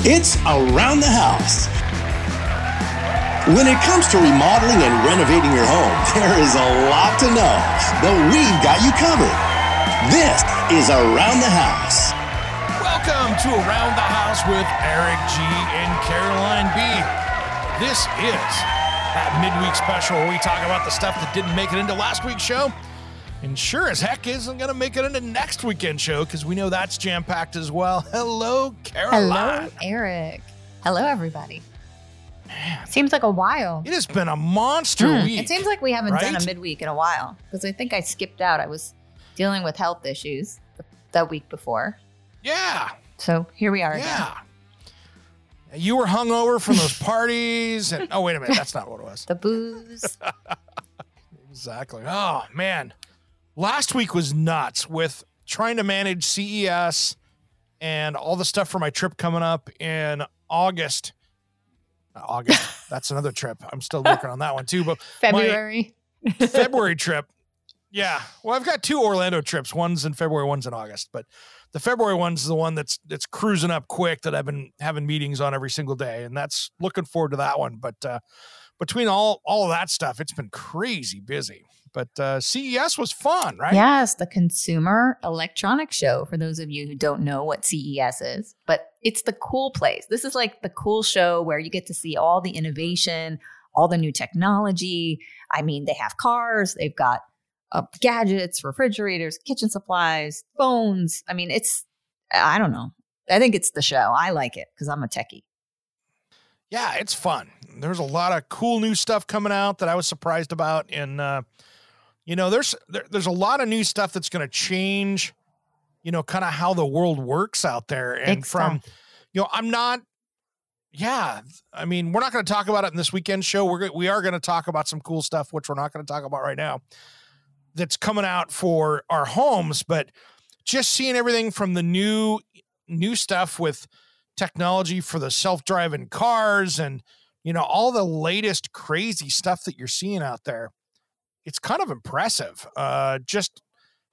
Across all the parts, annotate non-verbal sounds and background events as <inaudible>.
It's Around the House. When it comes to remodeling and renovating your home, <laughs> there is a lot to know, but we've got you covered. This is Around the House. Welcome to Around the House with Eric G and Caroline B. This is that midweek special where we talk about the stuff that didn't make it into last week's show. And sure as heck isn't going to make it into next weekend show because we know that's jam packed as well. <laughs> Hello, Caroline. Hello, Eric. Hello, everybody. Seems like a while. It has been a monster Mm, week. It seems like we haven't done a midweek in a while because I think I skipped out. I was dealing with health issues th- that week before. yeah, So here we are again. yeah. You were hungover from those <laughs> parties, and oh wait a minute, that's not what it was. The booze. <laughs> Exactly. Oh man, last week was nuts with trying to manage CES and all the stuff for my trip coming up in August. August. <laughs> That's another trip. I'm still working on that one too. But February. February <laughs> trip. Yeah. Well, I've got two Orlando trips. One's in February, one's in August. But the February one's the one that's that's cruising up quick that I've been having meetings on every single day. And that's looking forward to that one. But uh between all all of that stuff, it's been crazy busy. But uh CES was fun, right? Yes, the Consumer Electronics Show, for those of you who don't know what CES is, but it's the cool place. This is like the cool show where you get to see all the innovation, all the new technology. I mean, they have cars, they've got uh, gadgets, refrigerators, kitchen supplies, phones. I mean, it's, I don't know. I think it's the show. I like it because I'm a techie. yeah, it's fun. There's a lot of cool new stuff coming out that I was surprised about, and uh, you know, there's there, there's a lot of new stuff that's going to change, you know, kind of how the world works out there. And Big from, stuff. you know, I'm not. Yeah, I mean, we're not going to talk about it in this weekend show. We're we are going to talk about some cool stuff, which we're not going to talk about right now. That's coming out for our homes, but just seeing everything from the new new stuff with technology for the self-driving cars and you know all the latest crazy stuff that you're seeing out there it's kind of impressive uh just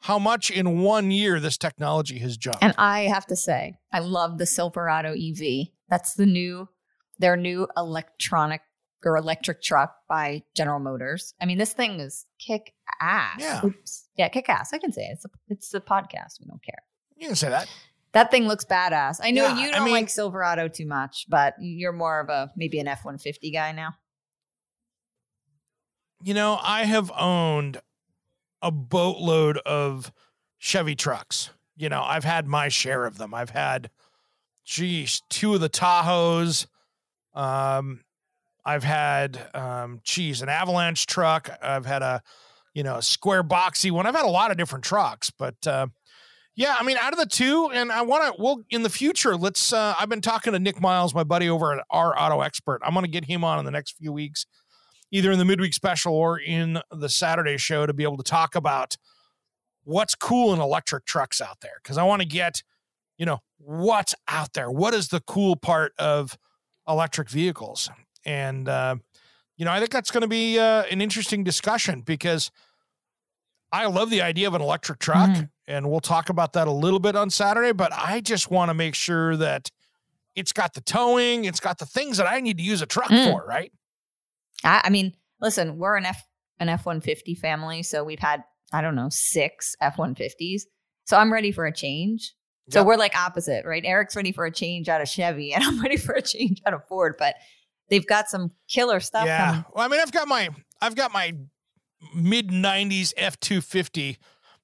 how much in one year this technology has jumped And I have to say, I love the Silverado EV. That's the new, their new electronic or electric truck by General Motors. I mean, this thing is kick ass. Yeah. Oops. Yeah, kick ass. I can say it. It's a, it's a podcast. We don't care. you can say that That thing looks badass. I know Yeah, you don't mean- like Silverado too much, but you're more of a maybe an F 150 guy now. You know i have owned a boatload of chevy trucks. You know i've had my share of them. I've had geez two of the tahoes. Um i've had um geez an avalanche truck. I've had a you know a square boxy one. I've had a lot of different trucks but uh yeah i mean out of the two and i want to well in the future let's uh i've been talking to nick miles my buddy over at our auto expert. I'm going to get him on in the next few weeks either in the midweek special or in the Saturday show to be able to talk about what's cool in electric trucks out there. Cause I want to get, you know, what's out there. What is the cool part of electric vehicles? And, uh, you know, I think that's going to be uh, an interesting discussion because I love the idea of an electric truck. Mhm. And we'll talk about that a little bit on Saturday, but I just want to make sure that it's got the towing, it's got the things that I need to use a truck Mm. for, right? I, I mean, listen, we're an F an F one fifty family, so we've had I don't know six F one fifties. So I'm ready for a change. So Yep. we're like opposite, right? Eric's ready for a change out of Chevy, <laughs> and I'm ready for a change out of Ford. But they've got some killer stuff. Yeah. coming. Well, I mean, I've got my I've got my mid '90s F two fifty,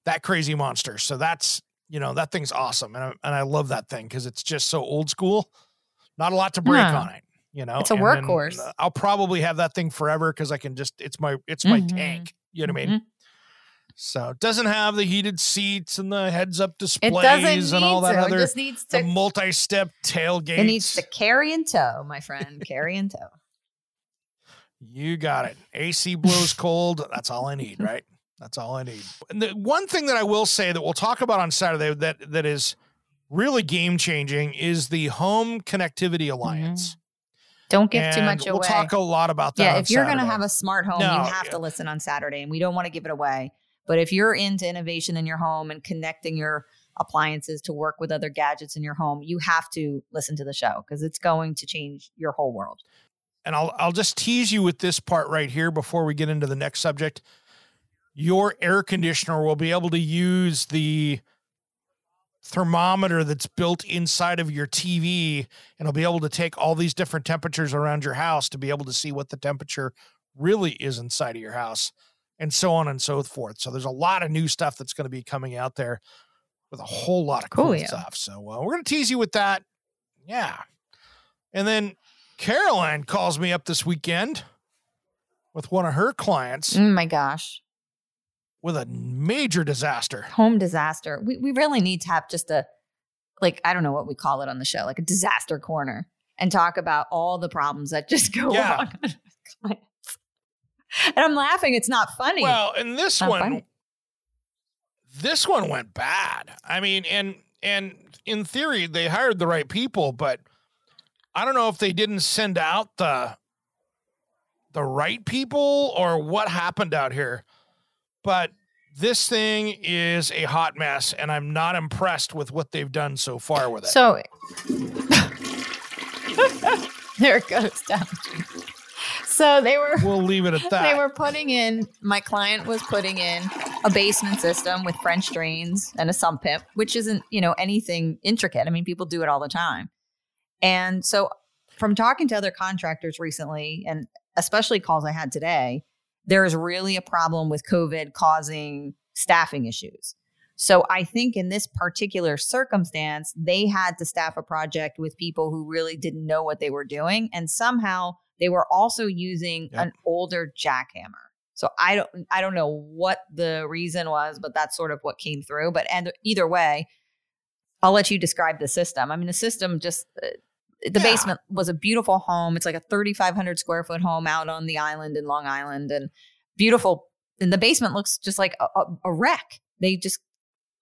that crazy monster. So that's you know that thing's awesome, and I, and I love that thing because it's just so old school. Not a lot to break on it. You know, It's a And then, workhorse. uh, I'll probably have that thing forever because I can just it's my it's my Mhm. tank. You know what I mean? Mhm. So it doesn't have the heated seats and the heads up displays and all that to. other it just needs the to. multi-step tailgate It needs to carry and tow, my friend. carry and tow. You got it. AC blows <laughs> cold. That's all I need, right? That's all I need. And the one thing that I will say that we'll talk about on Saturday that that is really game changing is the Home Connectivity Alliance. Don't give too And much we'll away. talk a lot about that. yeah, if you're going to have a smart home, No, you have yeah. to listen on Saturday, and we don't want to give it away. But if you're into innovation in your home and connecting your appliances to work with other gadgets in your home, you have to listen to the show because it's going to change your whole world. and I'll I'll just tease you with this part right here before we get into the next subject. Your air conditioner will be able to use the thermometer that's built inside of your TV and it'll be able to take all these different temperatures around your house to be able to see what the temperature really is inside of your house and so on and so forth. So there's a lot of new stuff that's going to be coming out there with a whole lot of cool Cool, yeah. stuff. So uh, we're going to tease you with that. Yeah. And then Caroline calls me up this weekend with one of her clients Oh my gosh. With a major disaster. Home disaster. We, we really need to have just a, like, I don't know what we call it on the show, like a disaster corner and talk about all the problems that just <laughs> go Yeah. wrong. and I'm laughing. It's not funny. Well, and this one, funny. this one went bad. I mean, and and in theory, they hired the right people, but I don't know if they didn't send out the the right people or what happened out here. But this thing is a hot mess, and I'm not impressed with what they've done so far with it. So <laughs> there it goes down. So they were we'll leave it at <laughs> that. they were putting in my client was putting in a basement system with French drains and a sump pit, which isn't, you know, anything intricate. I mean, people do it all the time. And so from talking to other contractors recently and especially calls I had today, there is really a problem with COVID causing staffing issues. So I think in this particular circumstance, they had to staff a project with people who really didn't know what they were doing. And somehow they were also using Yep. an older jackhammer. So I don't I don't know what the reason was, but that's sort of what came through. But and either way, I'll let you describe the system. I mean, the system just uh, the Yeah. basement was a beautiful home. It's like a 3,500 square foot home out on the island in Long Island, and beautiful. And the basement looks just like a, a, wreck. They just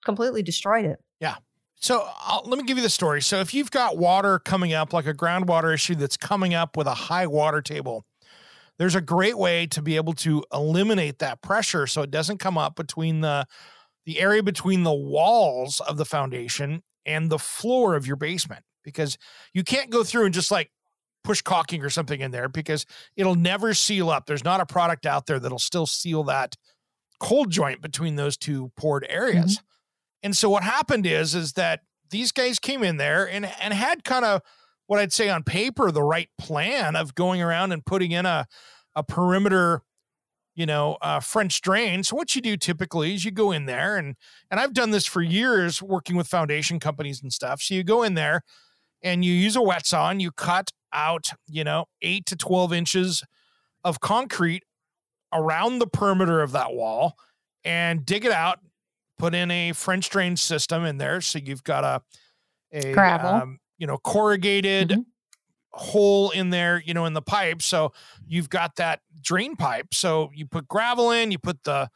completely destroyed it. Yeah. So I'll, let me give you the story. So if you've got water coming up, like a groundwater issue that's coming up with a high water table, there's a great way to be able to eliminate that pressure so it doesn't come up between the the area between the walls of the foundation and the floor of your basement because you can't go through and just like push caulking or something in there because it'll never seal up. There's not a product out there that'll still seal that cold joint between those two poured areas. And so what happened is is that these guys came in there and and had kind of what I'd say on paper the right plan of going around and putting in a a perimeter you know uh, French drain. So what you do typically is you go in there and and I've done this for years working with foundation companies and stuff. So you go in there and you use a wet saw and you cut out you know eight to twelve inches of concrete around the perimeter of that wall and dig it out put in a French drain system in there. So you've got a, a Gravel. um, you know, corrugated Mhm. hole in there, you know, in the pipe. So you've got that drain pipe. So you put gravel in, you put the,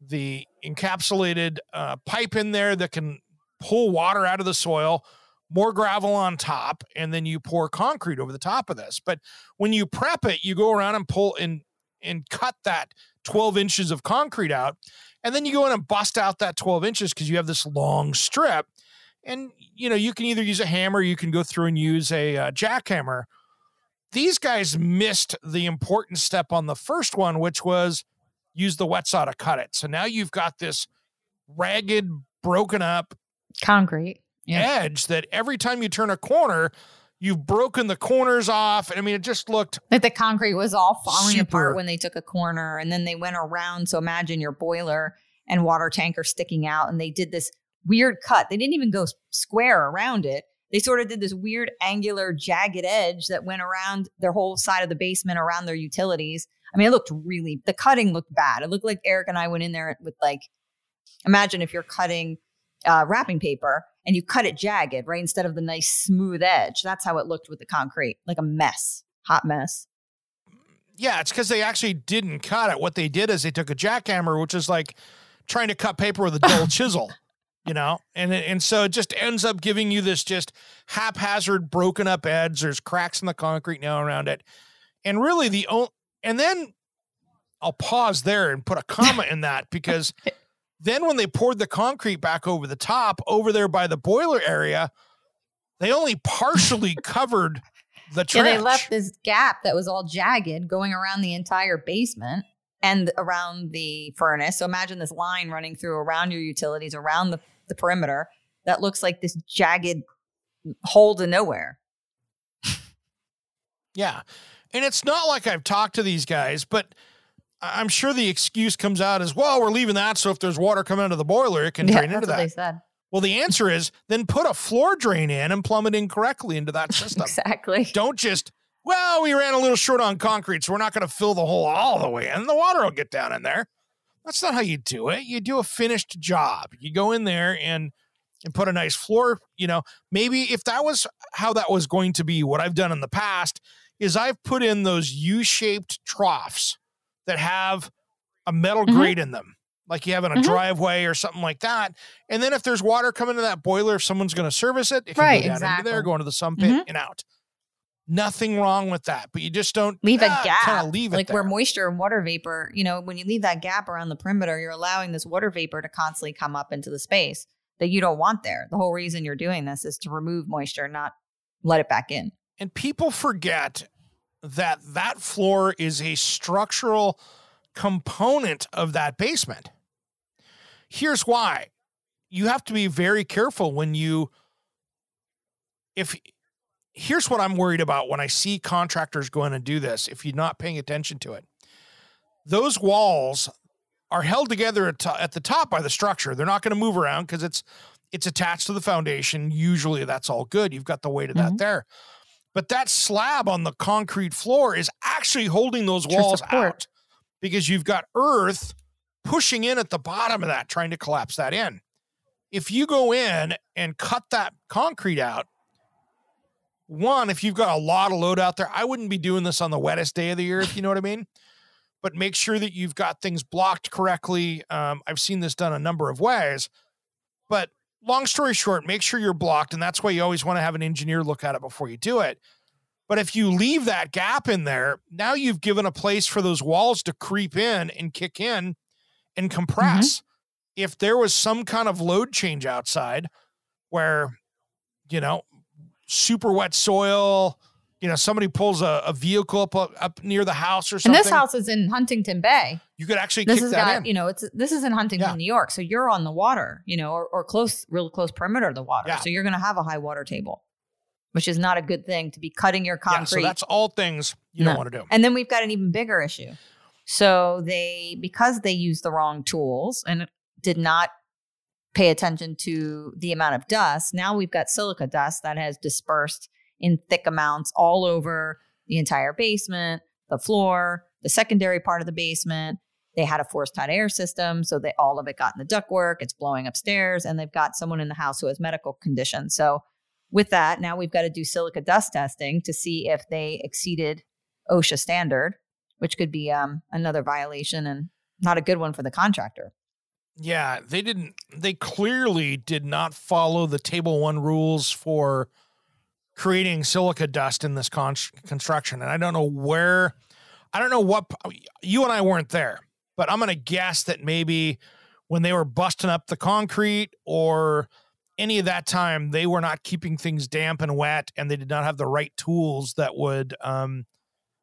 the encapsulated uh, pipe in there that can pull water out of the soil, more gravel on top, and then you pour concrete over the top of this. But when you prep it, you go around and pull and and cut that 12 inches of concrete out and then you go in and bust out that 12 inches because you have this long strip and you know you can either use a hammer you can go through and use a uh, jackhammer these guys missed the important step on the first one which was use the wet saw to cut it so now you've got this ragged broken up Concrete. Yeah. edge that every time you turn a corner you've broken the corners off And i mean it just looked Like the concrete was all falling Super. apart when they took a corner and then they went around. So imagine your boiler and water tank are sticking out and they did this weird cut. They didn't even go square around it. they sort of did this weird angular jagged edge that went around their whole side of the basement around their utilities. I mean, it looked really, the cutting looked bad. It looked like Eric and I went in there with like, imagine if you're cutting uh, wrapping paper and you cut it jagged, right? Instead of the nice smooth edge. That's how it looked with the concrete, like a mess, hot mess. Yeah, it's because they actually didn't cut it. What they did is they took a jackhammer, which is like trying to cut paper with a dull <laughs> chisel you know and and so it just ends up giving you this just haphazard broken up edge there's cracks in the concrete now around it and really the only and then i'll pause there and put a <laughs> comma in that because then when they poured the concrete back over the top over there by the boiler area they only partially <laughs> covered the trench. Yeah, they left this gap that was all jagged going around the entire basement and around the furnace. So imagine this line running through around your utilities, around the, the perimeter that looks like this jagged hole to nowhere. yeah. And it's not like I've talked to these guys, but I'm sure the excuse comes out as well. We're leaving that so if there's water coming out of the boiler, it can yeah, drain into that. Well, the answer is then put a floor drain in and plumb it in correctly into that <laughs> system. exactly. Don't just well, we ran a little short on concrete, so we're not going to fill the hole all the way in. The water will get down in there. That's not how you do it. You do a finished job. You go in there and and put a nice floor, you know, maybe if that was how that was going to be, what I've done in the past is I've put in those U-shaped troughs that have a metal mm-hmm. grate in them, like you have in a mm-hmm. driveway or something like that. And then if there's water coming to that boiler, if someone's going to service it, it can right, go down exactly. into there, going to the sump pit mm-hmm. and out. Nothing wrong with that, but you just don't leave ah, a gap. Kind of Leave it like there. where moisture and water vapor, you know, when you leave that gap around the perimeter, you're allowing this water vapor to constantly come up into the space that you don't want there. The whole reason you're doing this is to remove moisture, not let it back in. And people forget that that floor is a structural component of that basement. Here's why. You have to be very careful when you if here's what I'm worried about when I see contractors going to do this, if you're not paying attention to it. Those walls are held together at, to- at the top by the structure. They're not going to move around because it's it's attached to the foundation. Usually that's all good. You've got the weight of mm-hmm. that there. But that slab on the concrete floor is actually holding those walls out because you've got earth pushing in at the bottom of that, trying to collapse that in. If you go in and cut that concrete out, one, if you've got a lot of load out there, I wouldn't be doing this on the wettest day of the year, if you know what I mean. But make sure that you've got things blocked correctly. Um, I've seen this done a number of ways. But long story short, make sure you're blocked. And that's why you always want to have an engineer look at it before you do it. But if you leave that gap in there, now you've given a place for those walls to creep in and kick in and compress. Mm-hmm. If there was some kind of load change outside where, you know, super wet soil. You know, somebody pulls a, a vehicle up, up near the house or something. And this house is in Huntington Bay. You could actually this kick that got, in. You know, it's this is in Huntington, yeah. New York. So you're on the water, you know, or, or close, real close perimeter of the water. Yeah. So you're going to have a high water table, which is not a good thing to be cutting your concrete. Yeah, so that's all things you no. don't want to do. And then we've got an even bigger issue. So they, because they used the wrong tools and did not pay attention to the amount of dust. Now we've got silica dust that has dispersed in thick amounts all over the entire basement, the floor, the secondary part of the basement. They had a forced hot air system, so they all of it got in the ductwork. It's blowing upstairs, and they've got someone in the house who has medical conditions. So, with that, now we've got to do silica dust testing to see if they exceeded OSHA standard, which could be um, another violation and not a good one for the contractor. Yeah, they didn't. They clearly did not follow the Table One rules for creating silica dust in this con- construction, and I don't know where. I don't know what you and I weren't there, but I'm going to guess that maybe when they were busting up the concrete or any of that time, they were not keeping things damp and wet, and they did not have the right tools that would um,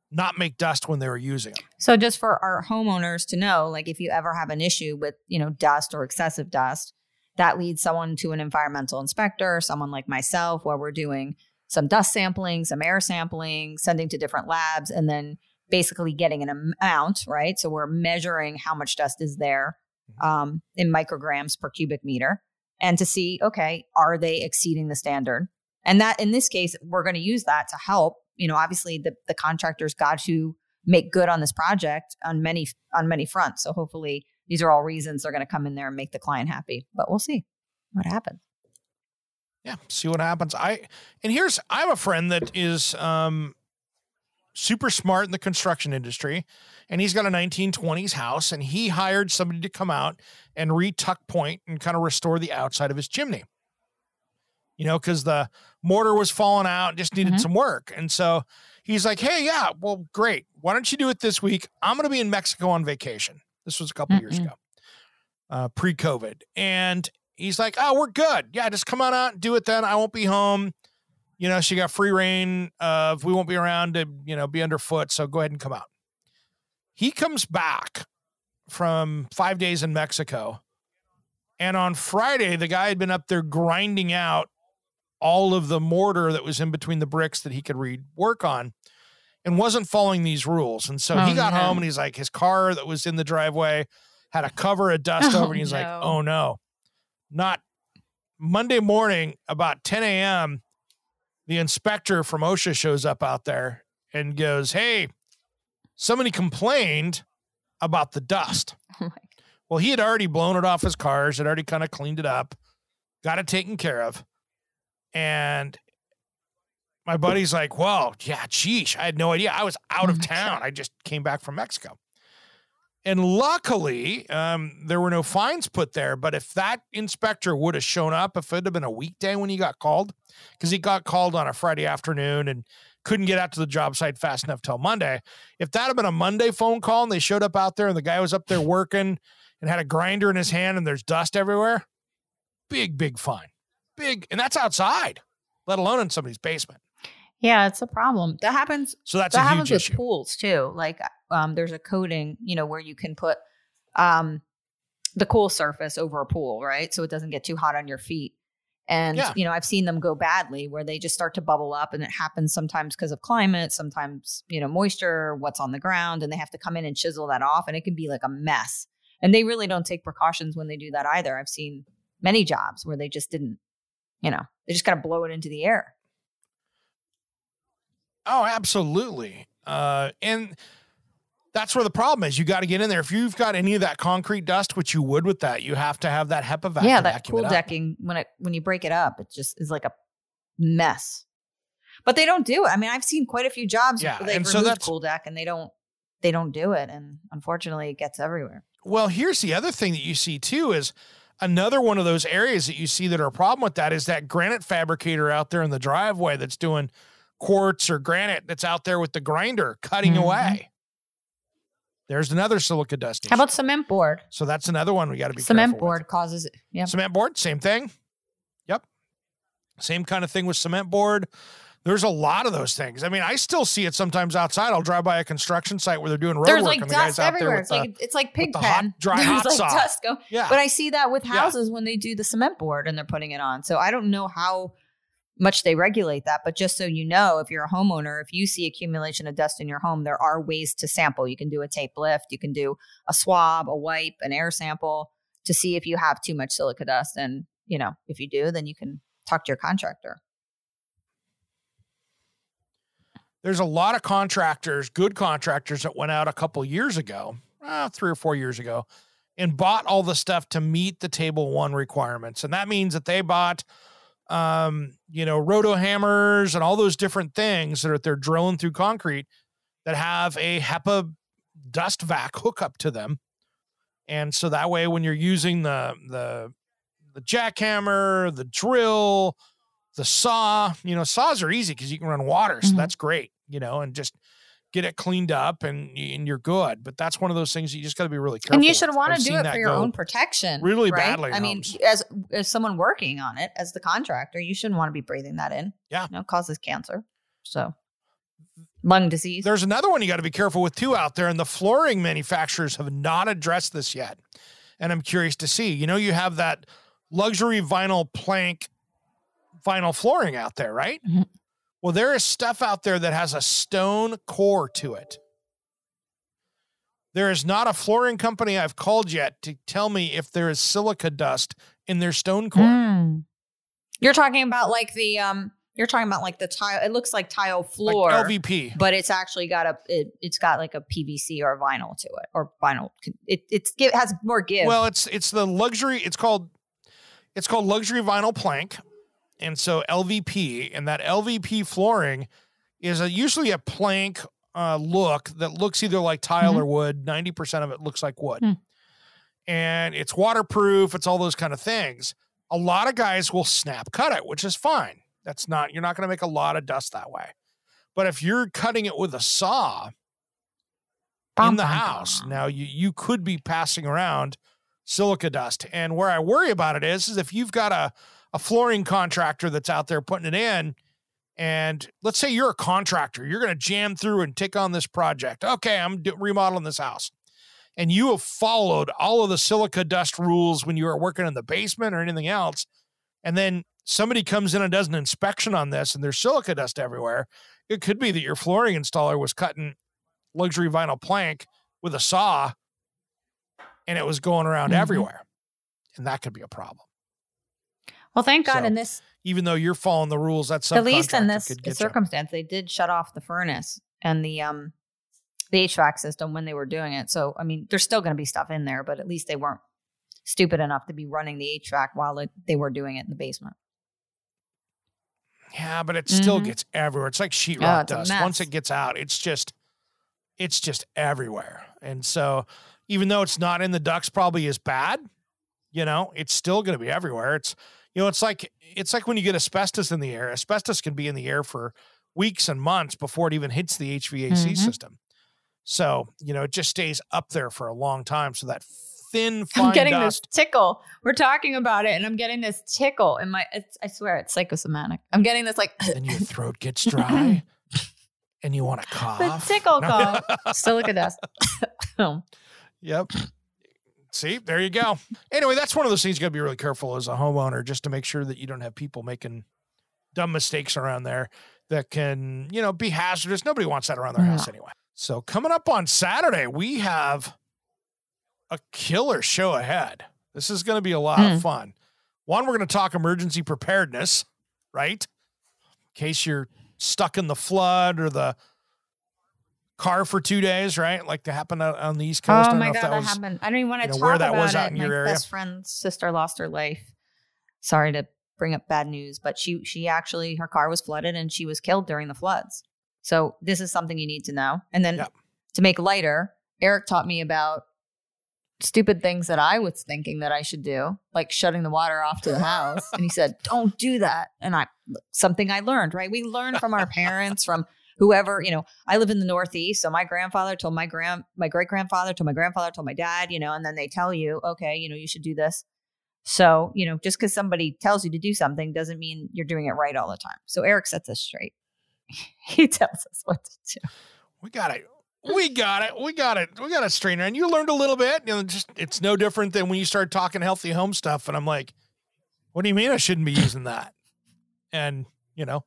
not make dust when they were using them. So just for our homeowners to know, like if you ever have an issue with, you know, dust or excessive dust, that leads someone to an environmental inspector, someone like myself, where we're doing some dust sampling, some air sampling, sending to different labs, and then basically getting an amount, right? So we're measuring how much dust is there mm-hmm. um, in micrograms per cubic meter and to see, okay, are they exceeding the standard? And that in this case, we're going to use that to help. You know, obviously the the contractors got to make good on this project on many on many fronts. So hopefully these are all reasons they're going to come in there and make the client happy. But we'll see what happens. Yeah, see what happens. I and here's I have a friend that is um super smart in the construction industry and he's got a 1920s house and he hired somebody to come out and retuck point and kind of restore the outside of his chimney. You know, cuz the mortar was falling out, just needed Mhm. some work. And so he's like, "Hey, yeah, well, great. Why don't you do it this week? I'm going to be in Mexico on vacation." This was a couple years Mm-mm. ago. Uh pre-COVID. And he's like, "Oh, we're good. Yeah, just come on out and do it then. I won't be home. You know, she got free reign of we won't be around to, you know, be underfoot, so go ahead and come out." He comes back from 5 days in Mexico. And on Friday, the guy had been up there grinding out all of the mortar that was in between the bricks that he could read work on and wasn't following these rules. And so he Oh, got no. home and he's like, his car that was in the driveway had a cover of dust Oh, over. And he's like, oh no. Not Monday morning, about 10 a.m., the inspector from OSHA shows up out there and goes, Hey, somebody complained about the dust. <laughs> Oh Well, he had already blown it off his cars, had already kind of cleaned it up, got it taken care of. And my buddy's like, Well, yeah, geesh, I had no idea. I was out Oh of town. I just came back from Mexico. And luckily, um, there were no fines put there. But if that inspector would have shown up, if it had been a weekday when he got called, because he got called on a Friday afternoon and couldn't get out to the job site fast enough till Monday. If that had been a Monday phone call and they showed up out there and the guy was up there working and had a grinder in his hand and there's dust everywhere, big, big fine. Big. And that's outside, let alone in somebody's basement. Yeah, it's a problem. That happens So that's that a happens huge with issue. pools too. Like um, there's a coating, you know, where you can put um, the cool surface over a pool, right? So it doesn't get too hot on your feet. And Yeah. you know, I've seen them go badly where they just start to bubble up, and it happens sometimes because of climate, sometimes you know moisture, what's on the ground, and they have to come in and chisel that off, and it can be like a mess. And they really don't take precautions when they do that either. I've seen many jobs where they just didn't, you know, they just kind of blow it into the air. Oh, absolutely. Uh, and that's where the problem is. You got to get in there. If you've got any of that concrete dust, which you would with that, you have to have that HEPA vac. yeah, that vacuum cool decking when it when you break it up, it just is like a mess. But they don't do it. I mean, I've seen quite a few jobs Yeah, where they've and so that's- cool deck and they don't they don't do it, and unfortunately, it gets everywhere. Well, here's the other thing that you see too is another one of those areas that you see that are a problem with that is that granite fabricator out there in the driveway that's doing quartz or granite that's out there with the grinder cutting Mhm. away. There's another silica dust. How issue. about cement board? so that's another one we got to be Cement careful with. board causes it. Yeah. Cement board, same thing. Yep. Same kind of thing with cement board. There's a lot of those things. I mean, I still see it sometimes outside. I'll drive by a construction site where they're doing road There's work like and the guy's dust everywhere. with It's the, like it's like pig the hot, pen. <laughs> dry There's hot like saw. dust go. yeah. But I see that with Yeah. houses when they do the cement board and they're putting it on. So I don't know how much they regulate that, but just so you know, if you're a homeowner, if you see accumulation of dust in your home, there are ways to sample. You can do a tape lift, you can do a swab, a wipe, an air sample to see if you have too much silica dust. And, you know, if you do, then you can talk to your contractor. There's a lot of contractors, good contractors that went out a couple years ago, uh, three or four years ago, and bought all the stuff to meet the table one requirements. And that means that they bought, um, you know, roto hammers and all those different things that are, they're drilling through concrete that have a HEPA dust vac <laughs> hookup to them. And so that way, when you're using the, the, the jackhammer, the drill, the saw, you know, saws are easy because you can run water. So Mhm. that's great, you know, and just get it cleaned up and, and you're good. But that's one of those things you just got to be really careful. and you should want to do it for your own protection. really right? badly I mean, homes. as as someone working on it, as the contractor, you shouldn't want to be breathing that in. Yeah. You know, it causes cancer. So lung disease. There's another one you got to be careful with too out there, and the flooring manufacturers have not addressed this yet. And I'm curious to see. You know, you have that luxury vinyl plank vinyl flooring out there, right? Mhm. Well, there is stuff out there that has a stone core to it. There is not a flooring company I've called yet to tell me if there is silica dust in their stone core. Mm. You're talking about like the um You're talking about like the tile. It looks like tile Like floor, LVP. but it's actually got a. It, it's got like a PVC or a vinyl to it, or vinyl. It it's it has more give. Well, it's it's the luxury. It's called it's called luxury vinyl plank, and so LVP and that LVP flooring is a, usually a plank uh, look that looks either like tile Mhm. or wood. Ninety percent of it looks like wood, Hmm. and it's waterproof. It's all those kind of things. A lot of guys will snap cut it, which is fine. That's not you're not going to make a lot of dust that way. But if you're cutting it with a saw, in the house. Now you you could be passing around silica dust. And where I worry about it is, is if you've got a, a flooring contractor that's out there putting it in, and let's say you're a contractor, you're going to jam through and take on this project. Okay, I'm remodeling this house. And you have followed all of the silica dust rules when you were working in the basement or anything else. And then somebody comes in and does an inspection on this and there's silica dust everywhere. It could be that your flooring installer was cutting luxury vinyl plank with a saw and it was going around Mhm. everywhere. And that could be a problem. Well, thank God so, in this Even though you're following the rules, that's at least in this get you. circumstance, they did shut off the furnace and the um the HVAC system when they were doing it. So I mean, there's still going to be stuff in there, but at least they weren't stupid enough to be running the HVAC while it, they were doing it in the basement. Yeah, but it still Mhm. gets everywhere. It's like sheetrock Oh, dust. Once it gets out, it's just it's just everywhere. And so even though it's not in the ducts probably as bad, you know, it's still going to be everywhere. It's you know, it's like it's like when you get asbestos in the air. Asbestos can be in the air for weeks and months before it even hits the HVAC Mhm. system. So, you know, it just stays up there for a long time. So that thin fine I'm getting dust. this tickle. We're talking about it, and I'm getting this tickle in my. It's, I swear, it's psychosomatic. I'm getting this like and your <laughs> throat gets dry and you want to cough. the cough. tickle No. call. Silica dust. Yep. See, there you go. Anyway, that's one of those things you got to be really careful as a homeowner just to make sure that you don't have people making dumb mistakes around there that can, you know, be hazardous. Nobody wants that around their house anyway. So, coming up on Saturday, we have a killer show ahead. This is going to be a lot Mm. of fun. One, we're going to talk emergency preparedness, right? In case you're stuck in the flood or the car for two days, right? Like to happen out on the East oh Coast. Oh my god, that that, was- happened. I don't even want to you know, talk where that about was it. out in my your area. best friend's sister lost her life. Sorry to bring up bad news, but she she actually her car was flooded and she was killed during the floods. So this is something you need to know. And then Yep. to make lighter, Eric taught me about stupid things that I was thinking that I should do, like shutting the water off to the house. and he said, <laughs> "Don't do that." And I something I learned, right? We learn from our <laughs> parents, from whoever, you know, I live in the Northeast. So my grandfather told my grand, my great grandfather told my grandfather told my dad, you know, and then they tell you, okay, you know, you should do this. So, you know, just because somebody tells you to do something doesn't mean you're doing it right all the time. So Eric sets us straight. <laughs> he tells us what to do. we got it. We got it. We got it. We got a straightened. And you learned a little bit. You know, just it's no different than when you start talking healthy home stuff. And I'm like, what do you mean I shouldn't be using that? And you know,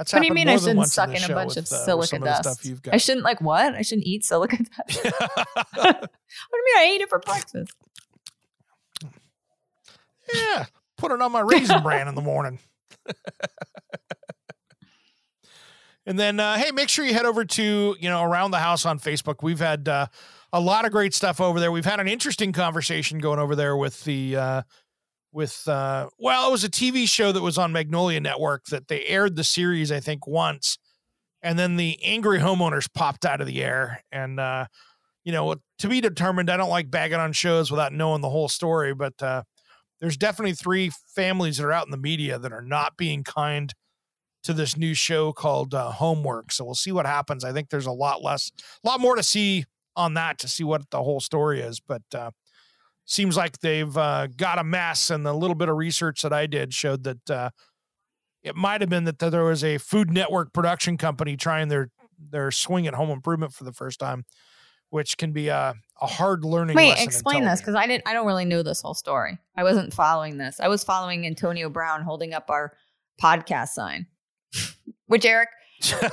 that's What do you mean I shouldn't suck in, a bunch of uh, silica of dust? got. I shouldn't like what? I shouldn't eat silica <laughs> dust. what do you mean I ate it for breakfast? yeah, put it on my raisin bran in the morning. <laughs> and then, uh, hey, make sure you head over to you know around the house on Facebook. We've had uh, a lot of great stuff over there. We've had an interesting conversation going over there with the uh, with uh, well, it was a TV show that was on Magnolia Network that they aired the series I think once, and then the angry homeowners popped out of the air and. uh you know, to be determined. I don't like bagging on shows without knowing the whole story, but uh, there's definitely three families that are out in the media that are not being kind to this new show called uh, Homework. So we'll see what happens. I think there's a lot less, a lot more to see on that to see what the whole story is. But uh, seems like they've uh, got a mess, and the little bit of research that I did showed that uh, it might have been that there was a Food Network production company trying their their swing at home improvement for the first time, which can be a, a hard learning. Wait, explain this because I didn't. I don't really know this whole story. I wasn't following this. I was following Antonio Brown holding up our podcast sign, which Eric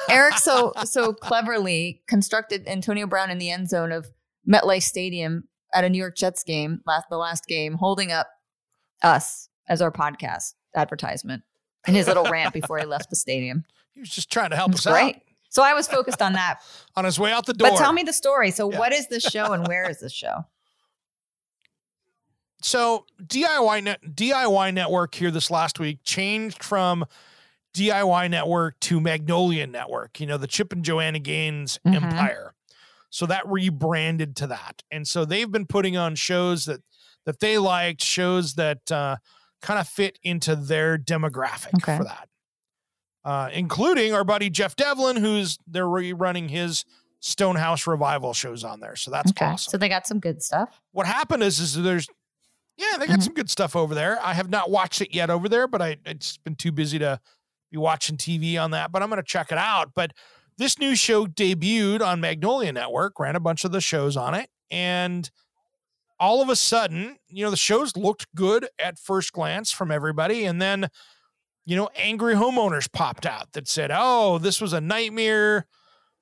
Eric so so <laughs> cleverly constructed Antonio Brown in the end zone of MetLife Stadium at a New York Jets game last the last game, holding up us as our podcast advertisement. and his little rant before he <laughs> left the stadium. He was just trying to help us great. out So I was focused on that. <laughs> on his way out the door. But tell me the story. So Yeah. what is this show and where is this show? <laughs> So DIY net, DIY network here this last week changed from DIY network to Magnolia Network. You know the Chip and Joanna Gaines Mhm. empire. So that rebranded to that, and so they've been putting on shows that that they liked, shows that uh, kind of fit into their demographic Okay. for that, uh, including our buddy Jeff Devlin, who's they're rerunning his Stonehouse revival shows on there. So that's awesome So they got some good stuff. what happened is is there's yeah they got Mhm. some good stuff over there i have not watched it yet over there but i it's been too busy to be watching tv on that but i'm going to check it out but this new show debuted on magnolia network ran a bunch of the shows on it and all of a sudden you know the shows looked good at first glance from everybody and then you know angry homeowners popped out that said oh this was a nightmare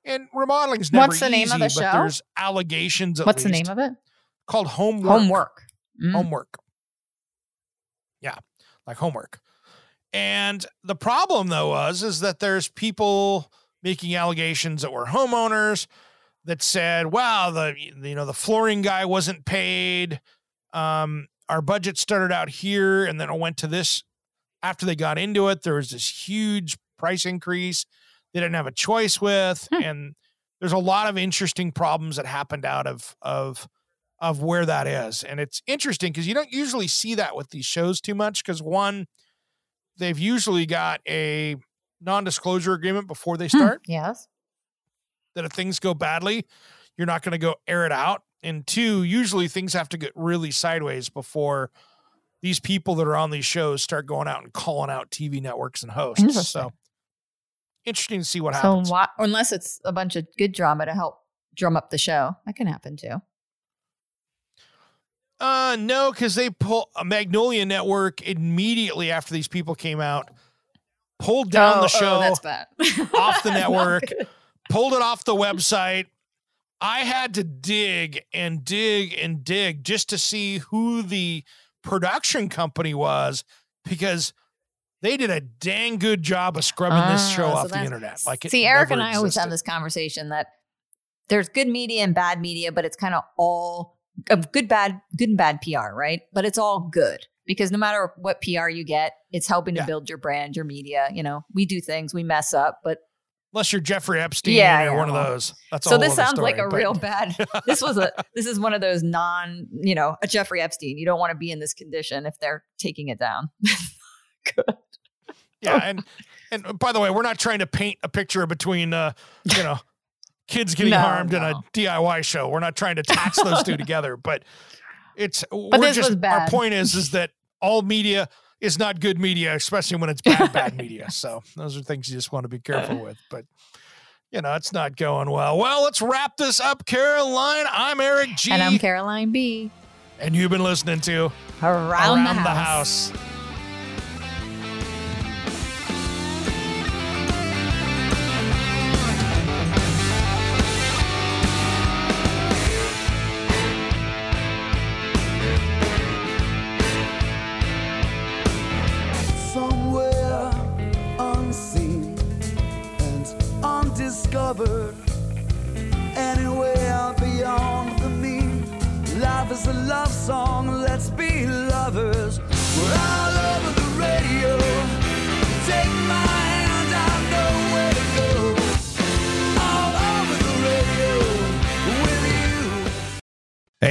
and remodeling's never What's the name of easy, the but show? there's allegations at What's the name of it? called homework. Homework. Mm. Homework. Yeah, like homework. And the problem though was is that there's people making allegations that were homeowners that said, "Wow, the you know the flooring guy wasn't paid. Um, our budget started out here, and then it went to this. After they got into it, there was this huge price increase. They didn't have a choice with, Hmm. and there's a lot of interesting problems that happened out of of of where that is. And it's interesting because you don't usually see that with these shows too much because one, they've usually got a non-disclosure agreement before they Hmm. start Yes. that if things go badly, you're not going to go air it out. And two, usually things have to get really sideways before these people that are on these shows start going out and calling out TV networks and hosts. Interesting. So interesting to see what So happens. why, unless it's a bunch of good drama to help drum up the show, that can happen too. Uh, no, because they pull a Magnolia Network immediately after these people came out, pulled down oh, the show, Oh, that's bad. <laughs> off the network. pulled it off the website. I had to dig and dig and dig just to see who the production company was because they did a dang good job of scrubbing this show Ah, so off the internet. Like it See, Eric and I always have this conversation that there's good media and bad media, but it's kind of all uh, good, bad, good and bad PR, right? But it's all good because no matter what PR you get, it's helping to Yeah. build your brand, your media. You know, we do things, we mess up, but Unless you're Jeffrey Epstein Yeah, or yeah, one of those. That's so this sounds like a but- real bad. <laughs> <laughs> This was a this is one of those non, you know, a Jeffrey Epstein. You don't want to be in this condition if they're taking it down. <laughs> good. Yeah, and and by the way, we're not trying to paint a picture between uh, you know, kids getting No, harmed in a. DIY show. We're not trying to tax those two together, but it's we're this just was our point is is that all media is not good media, especially when it's bad bad media. <laughs> So those are things you just want to be careful <laughs> with. But you know, it's not going well. Well, let's wrap this up, Caroline. I'm Eric G. And I'm Caroline B. and you've been listening to Around, Around the, house. the House. Undiscovered. Anywhere beyond the mean, life is a love song. Let's be lovers. We're all over the radio.